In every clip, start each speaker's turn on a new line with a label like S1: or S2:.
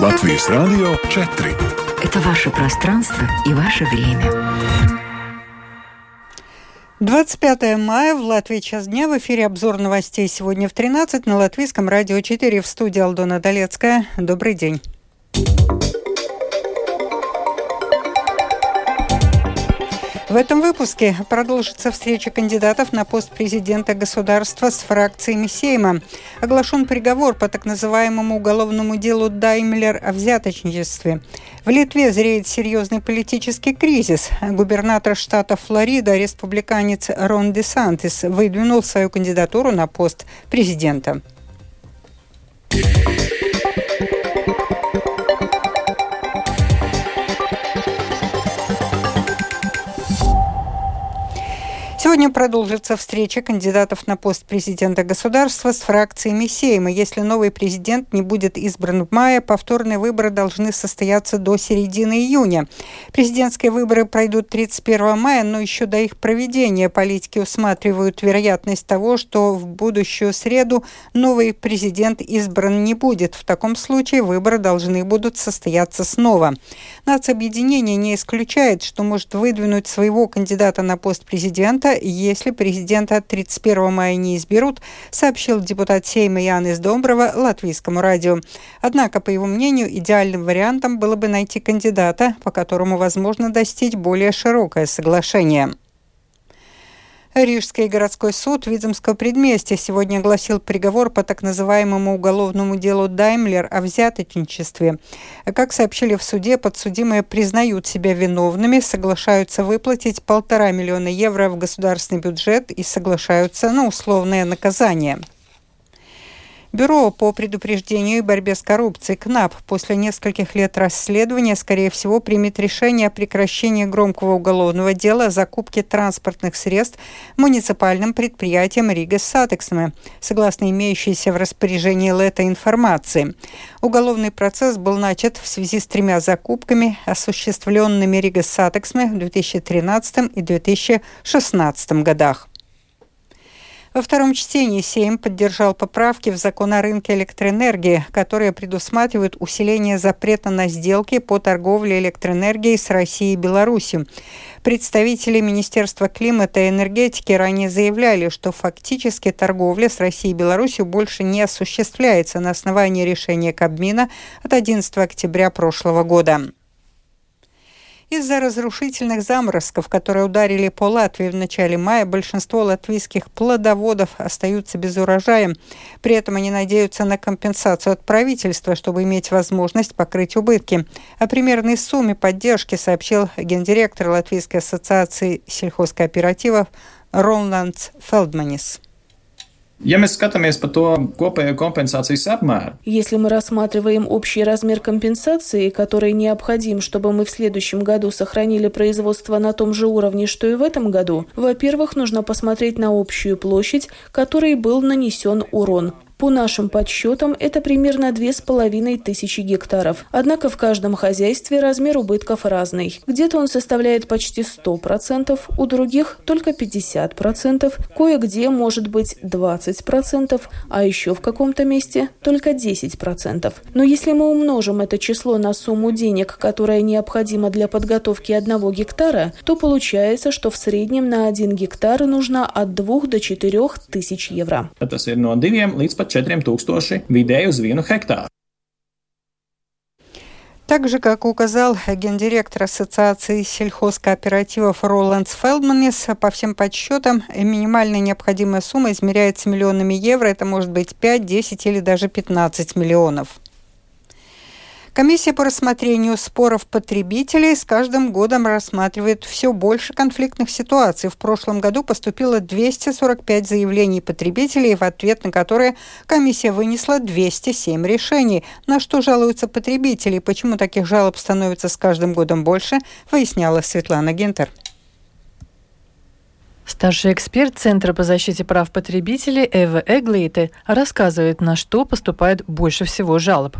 S1: Латвийс Радио 4.
S2: Это ваше пространство и ваше время.
S3: 25 мая в Латвии час дня в эфире обзор новостей сегодня в 13 на Латвийском радио 4 в студии Алдона Долецкая. Добрый день. В этом выпуске продолжится встреча кандидатов на пост президента государства с фракциями Сейма. Оглашен приговор по так называемому уголовному делу Даймлер о взяточничестве. В Литве зреет серьезный политический кризис. Губернатор штата Флорида, республиканец Рон Де Сантис, выдвинул свою кандидатуру на пост президента. Сегодня продолжится встреча кандидатов на пост президента государства с фракциями Сейма. Если новый президент не будет избран в мае, повторные выборы должны состояться до середины июня. Президентские выборы пройдут 31 мая, но еще до их проведения политики усматривают вероятность того, что в будущую среду новый президент избран не будет. В таком случае выборы должны будут состояться снова. Нацобъединение не исключает, что может выдвинуть своего кандидата на пост президента если президента 31 мая не изберут, сообщил депутат Сейма Янис Домброва латвийскому радио. Однако, по его мнению, идеальным вариантом было бы найти кандидата, по которому возможно достичь более широкое соглашение. Рижский городской суд Видземского предместья сегодня огласил приговор по так называемому уголовному делу Даймлер о взяточничестве. Как сообщили в суде, подсудимые признают себя виновными, соглашаются выплатить полтора миллиона евро в государственный бюджет и соглашаются на условное наказание. Бюро по предупреждению и борьбе с коррупцией КНАП после нескольких лет расследования, скорее всего, примет решение о прекращении громкого уголовного дела о закупке транспортных средств муниципальным предприятием Рига Сатексме, согласно имеющейся в распоряжении ЛЭТа информации. Уголовный процесс был начат в связи с тремя закупками, осуществленными Рига Сатексме в 2013 и 2016 годах. Во втором чтении Сейм поддержал поправки в закон о рынке электроэнергии, которые предусматривают усиление запрета на сделки по торговле электроэнергией с Россией и Беларусью. Представители Министерства климата и энергетики ранее заявляли, что фактически торговля с Россией и Беларусью больше не осуществляется на основании решения Кабмина от 11 октября прошлого года. Из-за разрушительных заморозков, которые ударили по Латвии в начале мая, большинство латвийских плодоводов остаются без урожая. При этом они надеются на компенсацию от правительства, чтобы иметь возможность покрыть убытки. О примерной сумме поддержки сообщил гендиректор Латвийской ассоциации сельхозкооперативов Роландс Фелдманис.
S4: Ja mēs skatāmies par to kopējo компенсацijas apmēru.
S5: Если мы рассматриваем общий размер компенсации, который необходим, чтобы мы в следующем году сохранили производство на том же уровне, что и в этом году, во-первых, нужно посмотреть на общую площадь, которой был нанесен урон. По нашим подсчетам, это примерно две с половиной тысячи гектаров. Однако в каждом хозяйстве размер убытков разный. Где-то он составляет почти 100%, у других только 50%, кое-где может быть 20%, а еще в каком-то месте только 10%. Но если мы умножим это число на сумму денег, которая необходима для подготовки одного гектара, то получается, что в среднем на один гектар нужно от 2 до 4 тысяч евро.
S4: Это ir no 2 līdz 4000 vidēji uz vienu hektāru.
S3: Так же, как указал гендиректор Ассоциации сельхозкооперативов Роландс Фелдманис, по всем подсчетам минимальная необходимая сумма измеряется миллионами евро. Это может быть 5, 10 или даже 15 миллионов. Комиссия по рассмотрению споров потребителей с каждым годом рассматривает все больше конфликтных ситуаций. В прошлом году поступило 245 заявлений потребителей, в ответ на которые комиссия вынесла 207 решений. На что жалуются потребители и почему таких жалоб становится с каждым годом больше, выясняла Светлана Гентер.
S6: Старший эксперт Центра по защите прав потребителей Эва Эглейте рассказывает, на что поступает больше всего жалоб.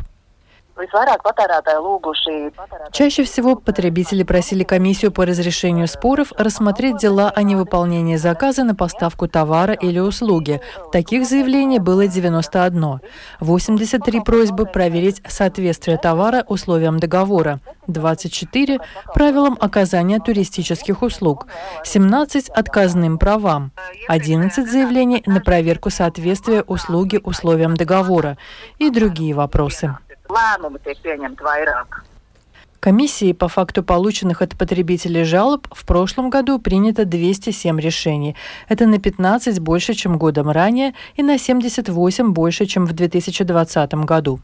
S6: Чаще всего потребители просили комиссию по разрешению споров рассмотреть дела о невыполнении заказа на поставку товара или услуги. Таких заявлений было 91. 83 просьбы проверить соответствие товара условиям договора. 24 – правилам оказания туристических услуг, 17 – отказным правам, 11 заявлений на проверку соответствия услуги условиям договора и другие вопросы. Комиссии по факту полученных от потребителей жалоб в прошлом году принято 207 решений. Это на 15 больше, чем годом ранее, и на 78 больше, чем в 2020 году.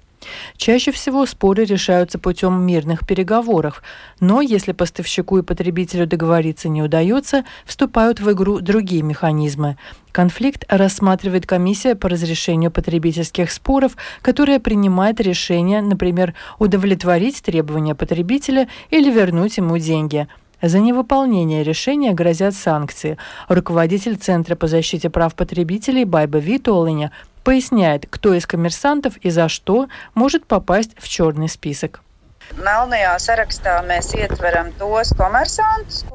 S6: Чаще всего споры решаются путем мирных переговоров, но если поставщику и потребителю договориться не удается, вступают в игру другие механизмы. Конфликт рассматривает комиссия по разрешению потребительских споров, которая принимает решение, например, удовлетворить требования потребителя или вернуть ему деньги. За невыполнение решения грозят санкции. Руководитель Центра по защите прав потребителей Байба Витолиня поясняет, кто из коммерсантов и за что может попасть в черный список.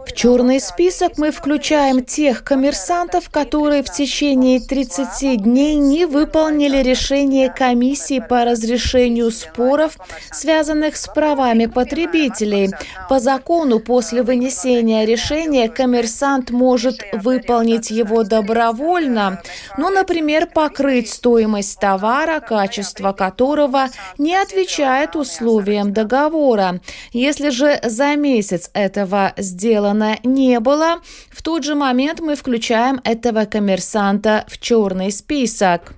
S1: В черный список мы включаем тех коммерсантов, которые в течение 30 дней не выполнили решение комиссии по разрешению споров, связанных с правами потребителей. По закону, после вынесения решения, коммерсант может выполнить его добровольно, ну, например, покрыть стоимость товара, качество которого не отвечает условиям договора договора. Если же за месяц этого сделано не было, в тот же момент мы включаем этого коммерсанта в черный список.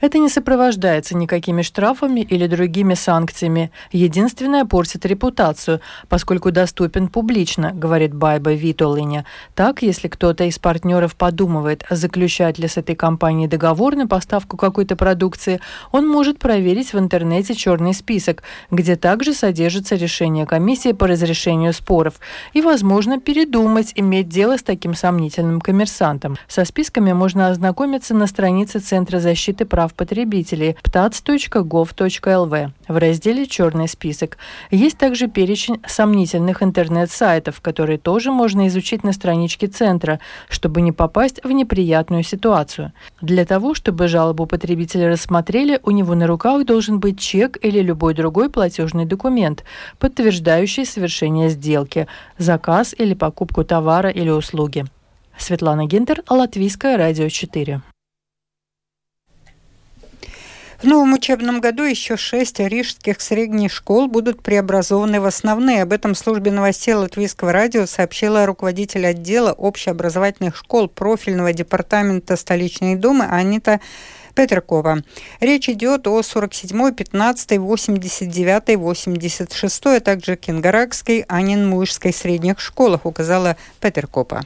S6: Это не сопровождается никакими штрафами или другими санкциями. Единственное портит репутацию, поскольку доступен публично, говорит Байба Витолиня. Так, если кто-то из партнеров подумывает, заключать ли с этой компанией договор на поставку какой-то продукции, он может проверить в интернете черный список, где также содержится решение комиссии по разрешению споров, и, возможно, передумать иметь дело с таким сомнительным коммерсантом. Со списками можно ознакомиться на странице Центра защиты прав прав потребителей ptats.gov.lv в разделе «Черный список». Есть также перечень сомнительных интернет-сайтов, которые тоже можно изучить на страничке Центра, чтобы не попасть в неприятную ситуацию. Для того, чтобы жалобу потребителя рассмотрели, у него на руках должен быть чек или любой другой платежный документ, подтверждающий совершение сделки, заказ или покупку товара или услуги. Светлана Гинтер, Латвийское радио 4.
S3: В новом учебном году еще шесть рижских средних школ будут преобразованы в основные. Об этом службе новостей Латвийского радио сообщила руководитель отдела общеобразовательных школ профильного департамента столичной думы Анита Петракова. Речь идет о 47, 15, 89, 86, а также Кенгаракской, Анин-Муишской средних школах, указала Петеркопа.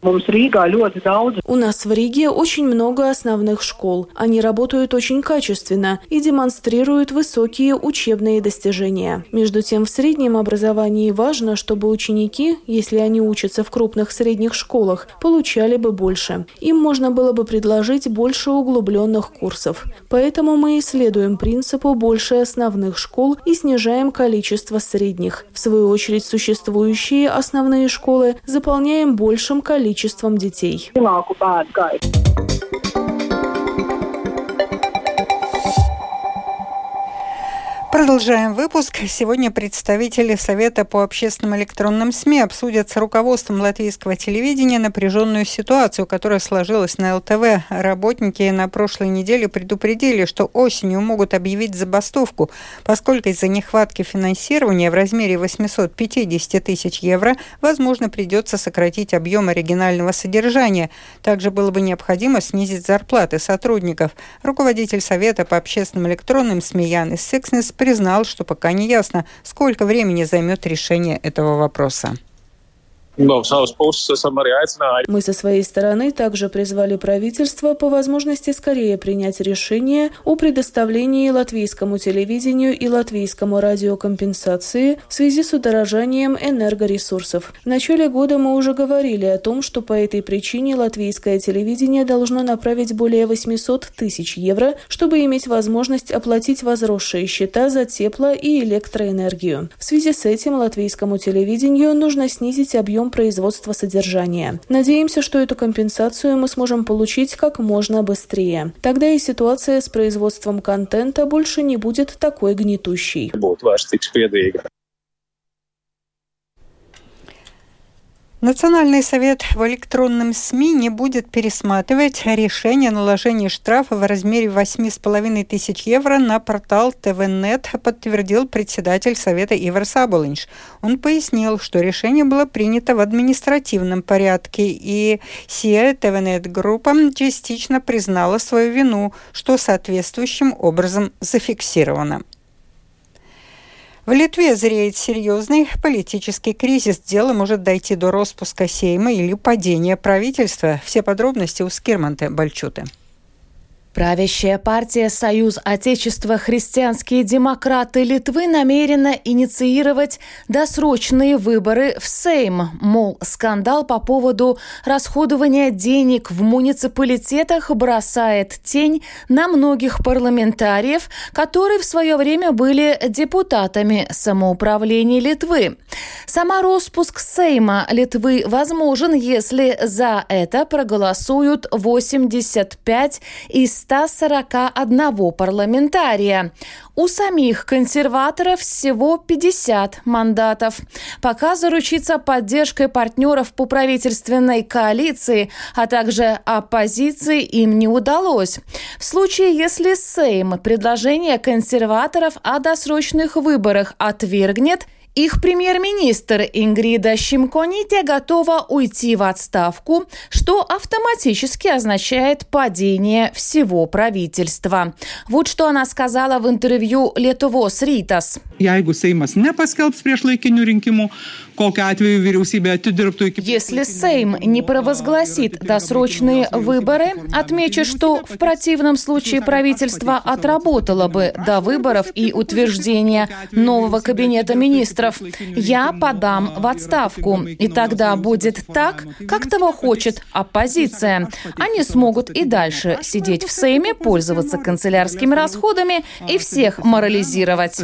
S5: У нас в Риге очень много основных школ. Они работают очень качественно и демонстрируют высокие учебные достижения. Между тем, в среднем образовании важно, чтобы ученики, если они учатся в крупных средних школах, получали бы больше. Им можно было бы предложить больше углубленных курсов. Поэтому мы исследуем принципу больше основных школ и снижаем количество средних. В свою очередь, существующие основные школы заполняем большим количеством количеством детей.
S3: Продолжаем выпуск. Сегодня представители Совета по общественным электронным СМИ обсудят с руководством латвийского телевидения напряженную ситуацию, которая сложилась на ЛТВ. Работники на прошлой неделе предупредили, что осенью могут объявить забастовку, поскольку из-за нехватки финансирования в размере 850 тысяч евро, возможно, придется сократить объем оригинального содержания. Также было бы необходимо снизить зарплаты сотрудников. Руководитель Совета по общественным электронным СМИ Янис Сикснес признал, что пока не ясно, сколько времени займет решение этого вопроса.
S5: Мы со своей стороны также призвали правительство по возможности скорее принять решение о предоставлении латвийскому телевидению и латвийскому радио компенсации в связи с удорожанием энергоресурсов. В начале года мы уже говорили о том, что по этой причине латвийское телевидение должно направить более 800 тысяч евро, чтобы иметь возможность оплатить возросшие счета за тепло и электроэнергию. В связи с этим латвийскому телевидению нужно снизить объем производства содержания. Надеемся, что эту компенсацию мы сможем получить как можно быстрее. Тогда и ситуация с производством контента больше не будет такой гнетущей.
S3: Национальный совет в электронном СМИ не будет пересматривать решение о наложении штрафа в размере 8,5 тысяч евро на портал ТВНет, подтвердил председатель совета Ивар Саболинш. Он пояснил, что решение было принято в административном порядке, и сия ТВНет-группа частично признала свою вину, что соответствующим образом зафиксировано. В Литве зреет серьезный политический кризис. Дело может дойти до распуска Сейма или падения правительства. Все подробности у Скирманте Бальчуты.
S1: Правящая партия «Союз Отечества Христианские демократы Литвы» намерена инициировать досрочные выборы в Сейм. Мол, скандал по поводу расходования денег в муниципалитетах бросает тень на многих парламентариев, которые в свое время были депутатами самоуправления Литвы. Сама распуск Сейма Литвы возможен, если за это проголосуют 85 из 141 парламентария. У самих консерваторов всего 50 мандатов. Пока заручиться поддержкой партнеров по правительственной коалиции, а также оппозиции им не удалось. В случае, если Сейм предложение консерваторов о досрочных выборах отвергнет – их премьер-министр Ингрида Щимконите готова уйти в отставку, что автоматически означает падение всего правительства. Вот что она сказала в интервью Летовос Ритас. Если Сейм не провозгласит досрочные выборы, отмечу, что в противном случае правительство отработало бы до выборов и утверждения нового кабинета министров. Я подам в отставку, и тогда будет так, как того хочет оппозиция. Они смогут и дальше сидеть в Сейме, пользоваться канцелярскими расходами и всех морализировать.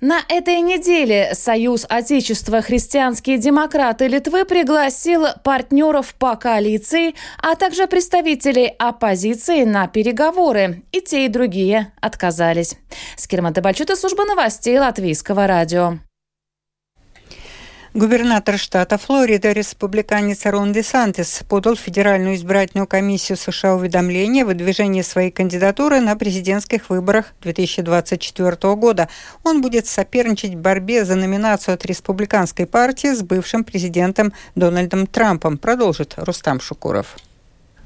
S1: На этой неделе Союз Союз Отечества христианские демократы Литвы пригласил партнеров по коалиции, а также представителей оппозиции на переговоры. И те, и другие отказались. Скирман Табальчута, служба новостей Латвийского радио.
S3: Губернатор штата Флорида, республиканец Рон Де Сантис, подал в Федеральную избирательную комиссию США уведомление о выдвижении своей кандидатуры на президентских выборах 2024 года. Он будет соперничать в борьбе за номинацию от республиканской партии с бывшим президентом Дональдом Трампом, продолжит Рустам Шукуров.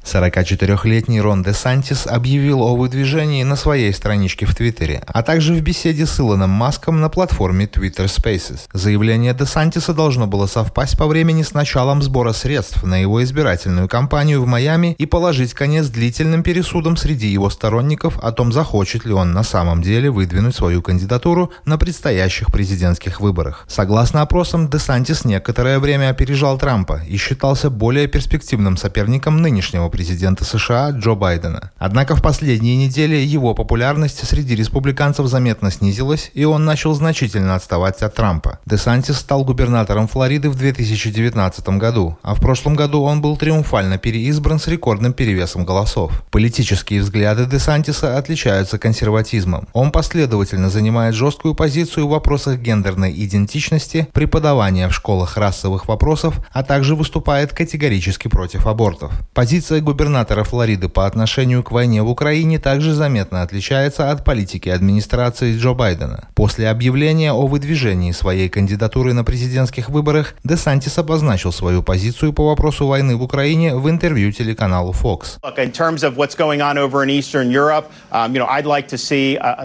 S7: 44-летний Рон де Сантис объявил о выдвижении на своей страничке в Твиттере, а также в беседе с Илоном Маском на платформе Twitter Spaces. Заявление де Сантиса должно было совпасть по времени с началом сбора средств на его избирательную кампанию в Майами и положить конец длительным пересудам среди его сторонников о том, захочет ли он на самом деле выдвинуть свою кандидатуру на предстоящих президентских выборах. Согласно опросам, де Сантис некоторое время опережал Трампа и считался более перспективным соперником нынешнего президента США Джо Байдена. Однако в последние недели его популярность среди республиканцев заметно снизилась, и он начал значительно отставать от Трампа. Десантис стал губернатором Флориды в 2019 году, а в прошлом году он был триумфально переизбран с рекордным перевесом голосов. Политические взгляды Десантиса отличаются консерватизмом. Он последовательно занимает жесткую позицию в вопросах гендерной идентичности, преподавания в школах расовых вопросов, а также выступает категорически против абортов. Позиция Позиция губернатора Флориды по отношению к войне в Украине также заметно отличается от политики администрации Джо Байдена. После объявления о выдвижении своей кандидатуры на президентских выборах Десантис обозначил свою позицию по вопросу войны в Украине в интервью телеканалу Fox.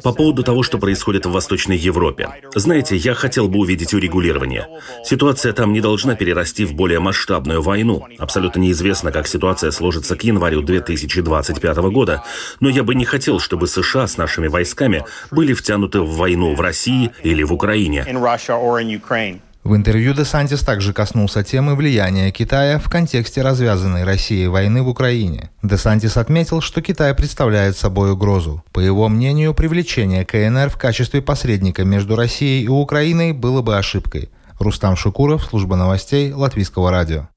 S8: По поводу того, что происходит в Восточной Европе. Знаете, я хотел бы увидеть урегулирование. Ситуация там не должна перерасти в более масштабную войну. Абсолютно неизвестно, как ситуация сложится к январю 2025 года, но я бы не хотел, чтобы США с нашими войсками были втянуты в войну в России или в Украине.
S7: В интервью Десантис также коснулся темы влияния Китая в контексте развязанной Россией войны в Украине. Десантис отметил, что Китай представляет собой угрозу. По его мнению, привлечение КНР в качестве посредника между Россией и Украиной было бы ошибкой. Рустам Шукуров, служба новостей Латвийского радио.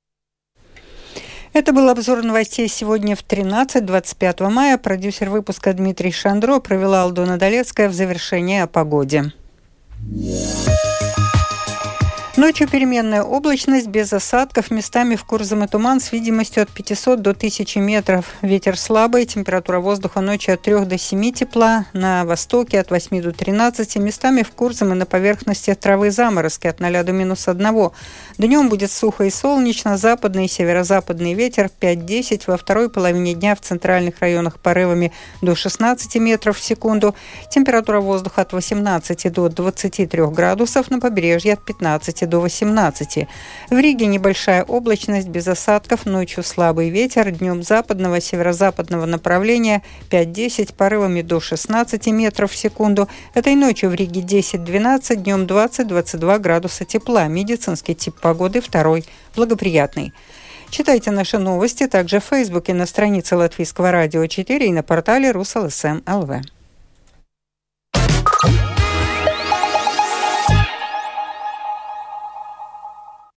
S3: Это был обзор новостей сегодня в 13-25 мая. Продюсер выпуска Дмитрий Шандро провела Алдона Долецкая в завершение о погоде. Yeah. Ночью переменная облачность, без осадков, местами в Курзам и туман с видимостью от 500 до 1000 метров. Ветер слабый, температура воздуха ночью от 3 до 7 тепла, на востоке от 8 до 13, местами в Курзам и на поверхности травы заморозки от 0 до минус 1. Днем будет сухо и солнечно, западный и северо-западный ветер 5-10, во второй половине дня в центральных районах порывами до 16 метров в секунду, температура воздуха от 18 до 23 градусов, на побережье от 15 до 18. В Риге небольшая облачность без осадков, ночью слабый ветер, днем западного, северо-западного направления 5-10, порывами до 16 метров в секунду. Этой ночью в Риге 10-12, днем 20-22 градуса тепла. Медицинский тип погоды второй, благоприятный. Читайте наши новости также в Фейсбуке на странице Латвийского радио 4 и на портале РусЛСМ ЛВ.